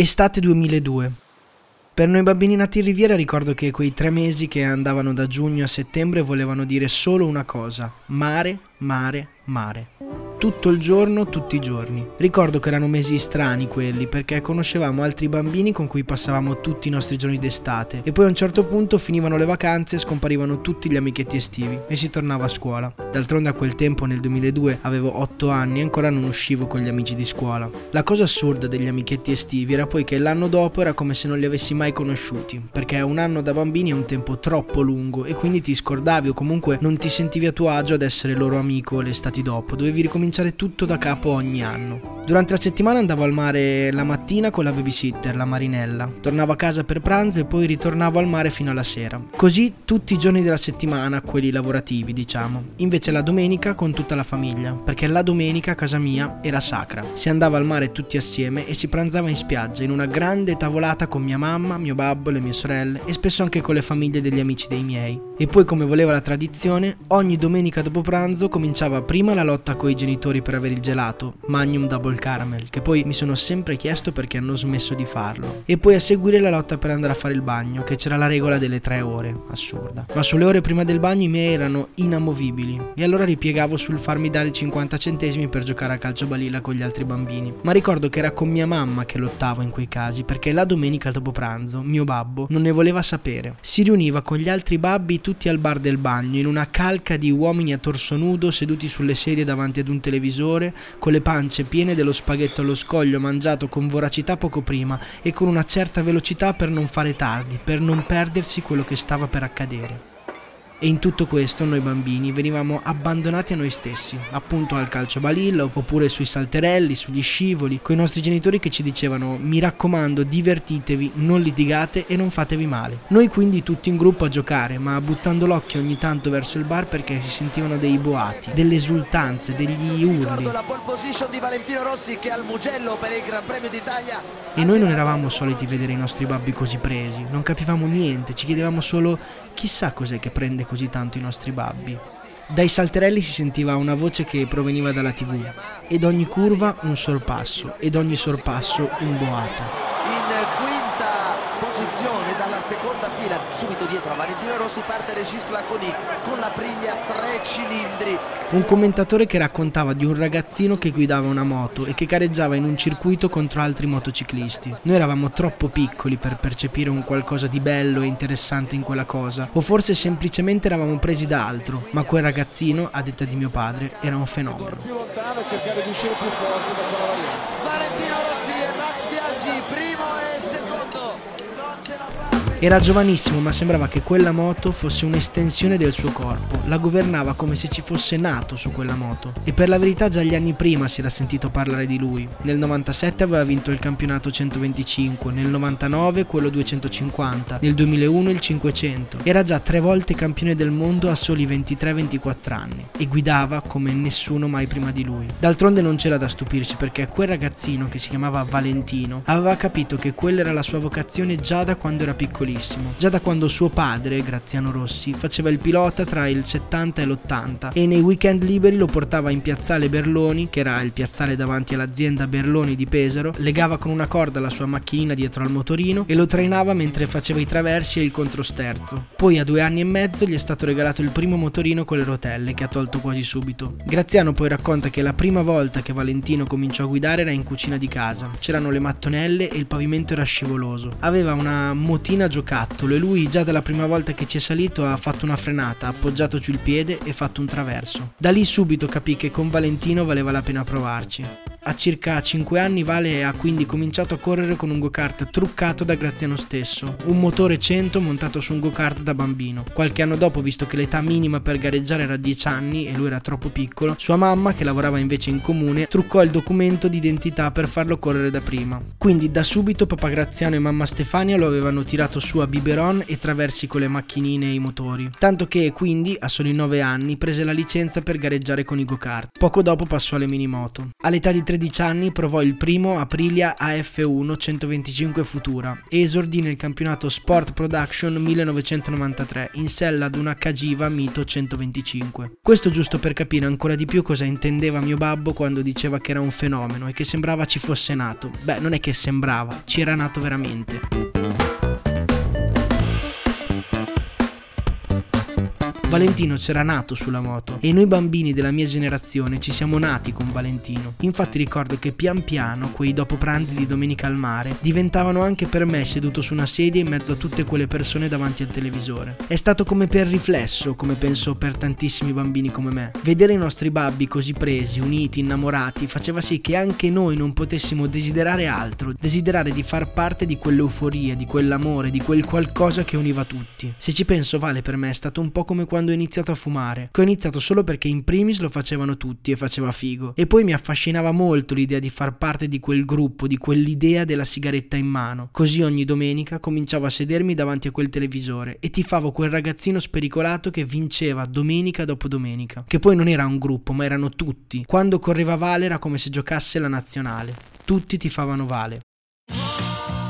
Estate 2002. Per noi bambini nati in Riviera ricordo che quei tre mesi che andavano da giugno a settembre volevano dire solo una cosa, mare, mare, mare. Tutto il giorno, tutti i giorni. Ricordo che erano mesi strani quelli perché conoscevamo altri bambini con cui passavamo tutti i nostri giorni d'estate e poi a un certo punto finivano le vacanze e scomparivano tutti gli amichetti estivi e si tornava a scuola. D'altronde a quel tempo nel 2002 avevo 8 anni e ancora non uscivo con gli amici di scuola. La cosa assurda degli amichetti estivi era poi che l'anno dopo era come se non li avessi mai conosciuti perché un anno da bambini è un tempo troppo lungo e quindi ti scordavi o comunque non ti sentivi a tuo agio ad essere loro amico le estati dopo, dovevi ricominciare tutto da capo ogni anno. Durante la settimana andavo al mare la mattina con la babysitter, la Marinella, tornavo a casa per pranzo e poi ritornavo al mare fino alla sera. Così tutti i giorni della settimana, quelli lavorativi diciamo. Invece la domenica con tutta la famiglia, perché la domenica a casa mia era sacra. Si andava al mare tutti assieme e si pranzava in spiaggia in una grande tavolata con mia mamma, mio babbo, le mie sorelle e spesso anche con le famiglie degli amici dei miei. E poi come voleva la tradizione, ogni domenica dopo pranzo cominciava prima la lotta coi genitori per avere il gelato, Magnum Double Caramel, che poi mi sono sempre chiesto perché hanno smesso di farlo. E poi a seguire la lotta per andare a fare il bagno, che c'era la regola delle tre ore, assurda. Ma sulle ore prima del bagno i miei erano inamovibili e allora ripiegavo sul farmi dare 50 centesimi per giocare a calcio balilla con gli altri bambini. Ma ricordo che era con mia mamma che lottavo in quei casi, perché la domenica dopo pranzo mio babbo non ne voleva sapere. Si riuniva con gli altri babbi tutti al bar del bagno, in una calca di uomini a torso nudo seduti sulle sedie davanti ad un televisore, con le pance piene dello spaghetto allo scoglio mangiato con voracità poco prima e con una certa velocità per non fare tardi, per non perdersi quello che stava per accadere. E in tutto questo noi bambini venivamo abbandonati a noi stessi, appunto al calcio balilla oppure sui salterelli, sugli scivoli, con i nostri genitori che ci dicevano mi raccomando divertitevi, non litigate e non fatevi male. Noi quindi tutti in gruppo a giocare, ma buttando l'occhio ogni tanto verso il bar perché si sentivano dei boati, delle esultanze, degli urli. Ricordo la pole position di Valentino Rossi che è al Mugello per il Gran Premio d'Italia. E noi non eravamo soliti vedere i nostri babbi così presi, non capivamo niente, ci chiedevamo solo chissà cos'è che prende così tanto i nostri babbi. Dai salterelli si sentiva una voce che proveniva dalla tv, ed ogni curva un sorpasso, ed ogni sorpasso un boato. In quinta posizione dalla seconda fila, subito dietro a Valentino Rossi parte Regis Laconi con la priglia tre cilindri. Un commentatore che raccontava di un ragazzino che guidava una moto e che gareggiava in un circuito contro altri motociclisti. Noi eravamo troppo piccoli per percepire un qualcosa di bello e interessante in quella cosa, o forse semplicemente eravamo presi da altro, ma quel ragazzino, a detta di mio padre, era un fenomeno. Valentino Era giovanissimo, ma sembrava che quella moto fosse un'estensione del suo corpo. La governava come se ci fosse nato su quella moto. E per la verità già gli anni prima si era sentito parlare di lui. Nel 97 aveva vinto il campionato 125, nel 99 quello 250, nel 2001 il 500. Era già tre volte campione del mondo a soli 23-24 anni e guidava come nessuno mai prima di lui. D'altronde non c'era da stupirsi perché quel ragazzino che si chiamava Valentino aveva capito che quella era la sua vocazione già da quando era piccolissimo già da quando suo padre, Graziano Rossi, faceva il pilota tra il 70 e l'80 e nei weekend liberi lo portava in piazzale Berloni, che era il piazzale davanti all'azienda Berloni di Pesaro, legava con una corda la sua macchinina dietro al motorino e lo trainava mentre faceva i traversi e il controsterzo. Poi a due anni e mezzo gli è stato regalato il primo motorino con le rotelle che ha tolto quasi subito. Graziano poi racconta che la prima volta che Valentino cominciò a guidare era in cucina di casa. C'erano le mattonelle e il pavimento era scivoloso. Aveva una motina giocattolo e lui già dalla prima volta che ci è salito ha fatto una frenata, ha appoggiato giù il piede e fatto un traverso. Da lì subito capì che con Valentino valeva la pena provarci. A circa 5 anni Vale ha quindi cominciato a correre con un go-kart truccato da Graziano stesso, un motore 100 montato su un go-kart da bambino. Qualche anno dopo, visto che l'età minima per gareggiare era 10 anni e lui era troppo piccolo, sua mamma, che lavorava invece in comune, truccò il documento d'identità per farlo correre da prima. Quindi da subito papà Graziano e mamma Stefania lo avevano tirato su a biberon e traversi con le macchinine e i motori. Tanto che quindi, a soli 9 anni, prese la licenza per gareggiare con i go-kart. Poco dopo passò alle minimoto. All'età di 13 anni provò il primo Aprilia AF1 125 Futura e esordì nel campionato Sport Production 1993 in sella ad una Cagiva Mito 125. Questo giusto per capire ancora di più cosa intendeva mio babbo quando diceva che era un fenomeno e che sembrava ci fosse nato. Beh, non è che sembrava, ci era nato veramente. Valentino c'era nato sulla moto e noi bambini della mia generazione ci siamo nati con Valentino. Infatti ricordo che pian piano quei dopo pranzi di domenica al mare diventavano anche per me seduto su una sedia in mezzo a tutte quelle persone davanti al televisore. È stato come per riflesso, come penso per tantissimi bambini come me. Vedere i nostri babbi così presi, uniti, innamorati faceva sì che anche noi non potessimo desiderare altro, desiderare di far parte di quell'euforia, di quell'amore, di quel qualcosa che univa tutti. Se ci penso vale per me è stato un po' come quando quando ho iniziato a fumare, che ho iniziato solo perché in primis lo facevano tutti e faceva figo, e poi mi affascinava molto l'idea di far parte di quel gruppo, di quell'idea della sigaretta in mano. Così ogni domenica cominciavo a sedermi davanti a quel televisore e tifavo quel ragazzino spericolato che vinceva domenica dopo domenica, che poi non era un gruppo, ma erano tutti. Quando correva Vale era come se giocasse la nazionale. Tutti tifavano Vale.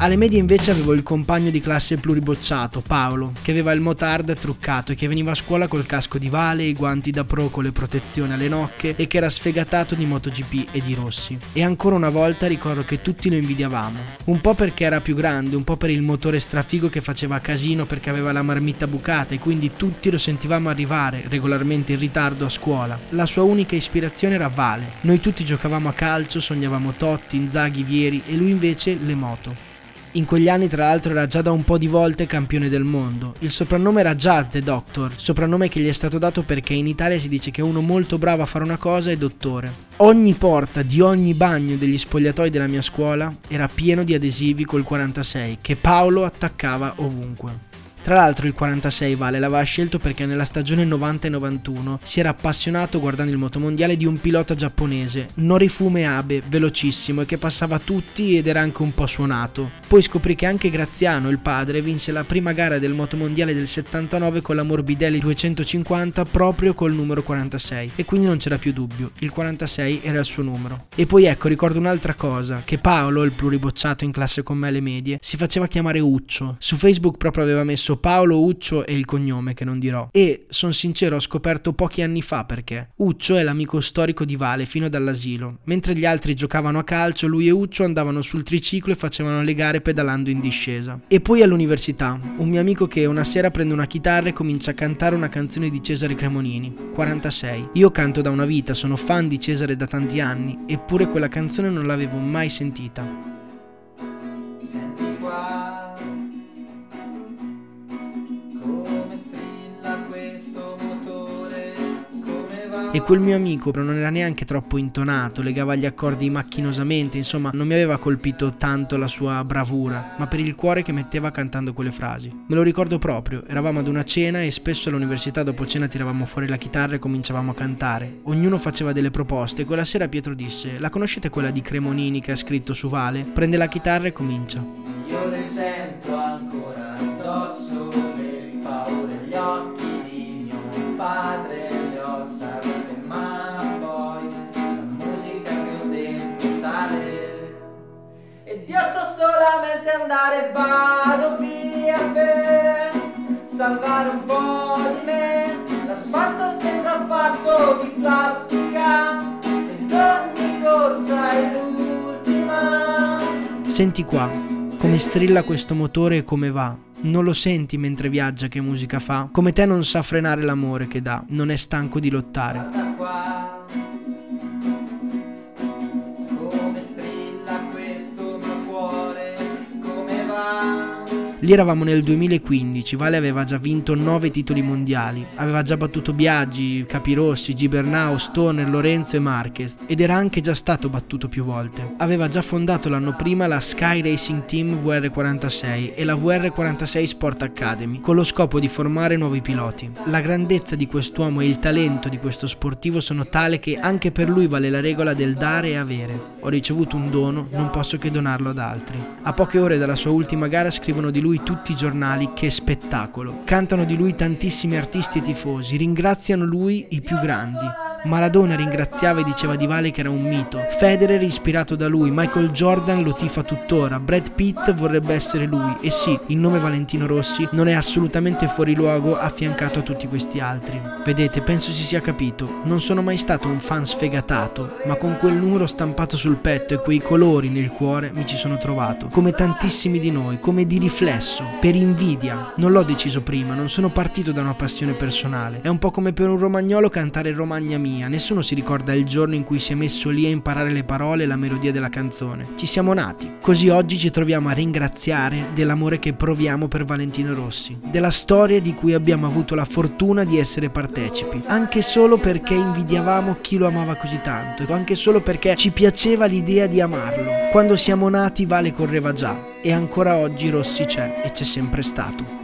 Alle medie invece avevo il compagno di classe pluribocciato, Paolo, che aveva il motard truccato e che veniva a scuola col casco di Vale, i guanti da pro con le protezioni alle nocche e che era sfegatato di MotoGP e di Rossi. E ancora una volta ricordo che tutti lo invidiavamo. Un po' perché era più grande, un po' per il motore strafigo che faceva casino perché aveva la marmitta bucata e quindi tutti lo sentivamo arrivare regolarmente in ritardo a scuola. La sua unica ispirazione era Vale. Noi tutti giocavamo a calcio, sognavamo Totti, Inzaghi, Vieri e lui invece le moto. In quegli anni tra l'altro era già da un po' di volte campione del mondo. Il soprannome era già The Doctor, soprannome che gli è stato dato perché in Italia si dice che uno molto bravo a fare una cosa è dottore. Ogni porta di ogni bagno degli spogliatoi della mia scuola era pieno di adesivi col 46 che Paolo attaccava ovunque. Tra l'altro il 46 Vale l'aveva scelto perché nella stagione 90 e 91 si era appassionato guardando il motomondiale di un pilota giapponese, Norifume Abe, velocissimo e che passava tutti ed era anche un po' suonato. Poi scoprì che anche Graziano, il padre, vinse la prima gara del motomondiale del 79 con la Morbidelli 250 proprio col numero 46 e quindi non c'era più dubbio, il 46 era il suo numero. E poi ecco, ricordo un'altra cosa, che Paolo, il pluribocciato in classe con me alle medie, si faceva chiamare Uccio. Su Facebook proprio aveva messo Paolo Uccio è il cognome che non dirò. E, sono sincero, ho scoperto pochi anni fa perché. Uccio è l'amico storico di Vale fino dall'asilo. Mentre gli altri giocavano a calcio, lui e Uccio andavano sul triciclo e facevano le gare pedalando in discesa. E poi all'università, un mio amico che una sera prende una chitarra e comincia a cantare una canzone di Cesare Cremonini, 46. Io canto da una vita, sono fan di Cesare da tanti anni, eppure quella canzone non l'avevo mai sentita. Quel mio amico non era neanche troppo intonato, legava gli accordi macchinosamente, insomma non mi aveva colpito tanto la sua bravura, ma per il cuore che metteva cantando quelle frasi. Me lo ricordo proprio, eravamo ad una cena e spesso all'università dopo cena tiravamo fuori la chitarra e cominciavamo a cantare. Ognuno faceva delle proposte e quella sera Pietro disse, la conoscete quella di Cremonini che ha scritto su Vale? Prende la chitarra e comincia. Io le sento Io so solamente andare, vado via per salvare un po' di me. L'asfalto sembra fatto di plastica e è l'ultima. Senti qua, come strilla questo motore e come va. Non lo senti mentre viaggia che musica fa? Come te non sa frenare l'amore che dà, non è stanco di lottare. Lì eravamo nel 2015, Vale aveva già vinto 9 titoli mondiali, aveva già battuto Biaggi, Capirossi, Gibernau, Stoner, Lorenzo e Marquez ed era anche già stato battuto più volte. Aveva già fondato l'anno prima la Sky Racing Team VR46 e la VR46 Sport Academy con lo scopo di formare nuovi piloti. La grandezza di quest'uomo e il talento di questo sportivo sono tale che anche per lui vale la regola del dare e avere. Ho ricevuto un dono, non posso che donarlo ad altri. A poche ore dalla sua ultima gara scrivono di lui tutti i giornali che spettacolo. Cantano di lui tantissimi artisti e tifosi, ringraziano lui i più grandi. Maradona ringraziava e diceva di Vale che era un mito. Federer ispirato da lui, Michael Jordan lo tifa tuttora, Brad Pitt vorrebbe essere lui e sì, il nome Valentino Rossi non è assolutamente fuori luogo affiancato a tutti questi altri. Vedete, penso si sia capito, non sono mai stato un fan sfegatato, ma con quel numero stampato sul petto e quei colori nel cuore mi ci sono trovato, come tantissimi di noi, come di riflesso, per invidia. Non l'ho deciso prima, non sono partito da una passione personale. È un po' come per un romagnolo cantare Romagna mia, nessuno si ricorda il giorno in cui si è messo lì a imparare le parole e la melodia della canzone. Ci siamo nati. Così oggi ci troviamo a ringraziare dell'amore che proviamo per Valentino Rossi, della storia di cui abbiamo avuto la fortuna di essere partecipi, anche solo perché invidiavamo chi lo amava così tanto, anche solo perché ci piaceva l'idea di amarlo. Quando siamo nati Vale correva già e ancora oggi Rossi c'è e c'è sempre stato.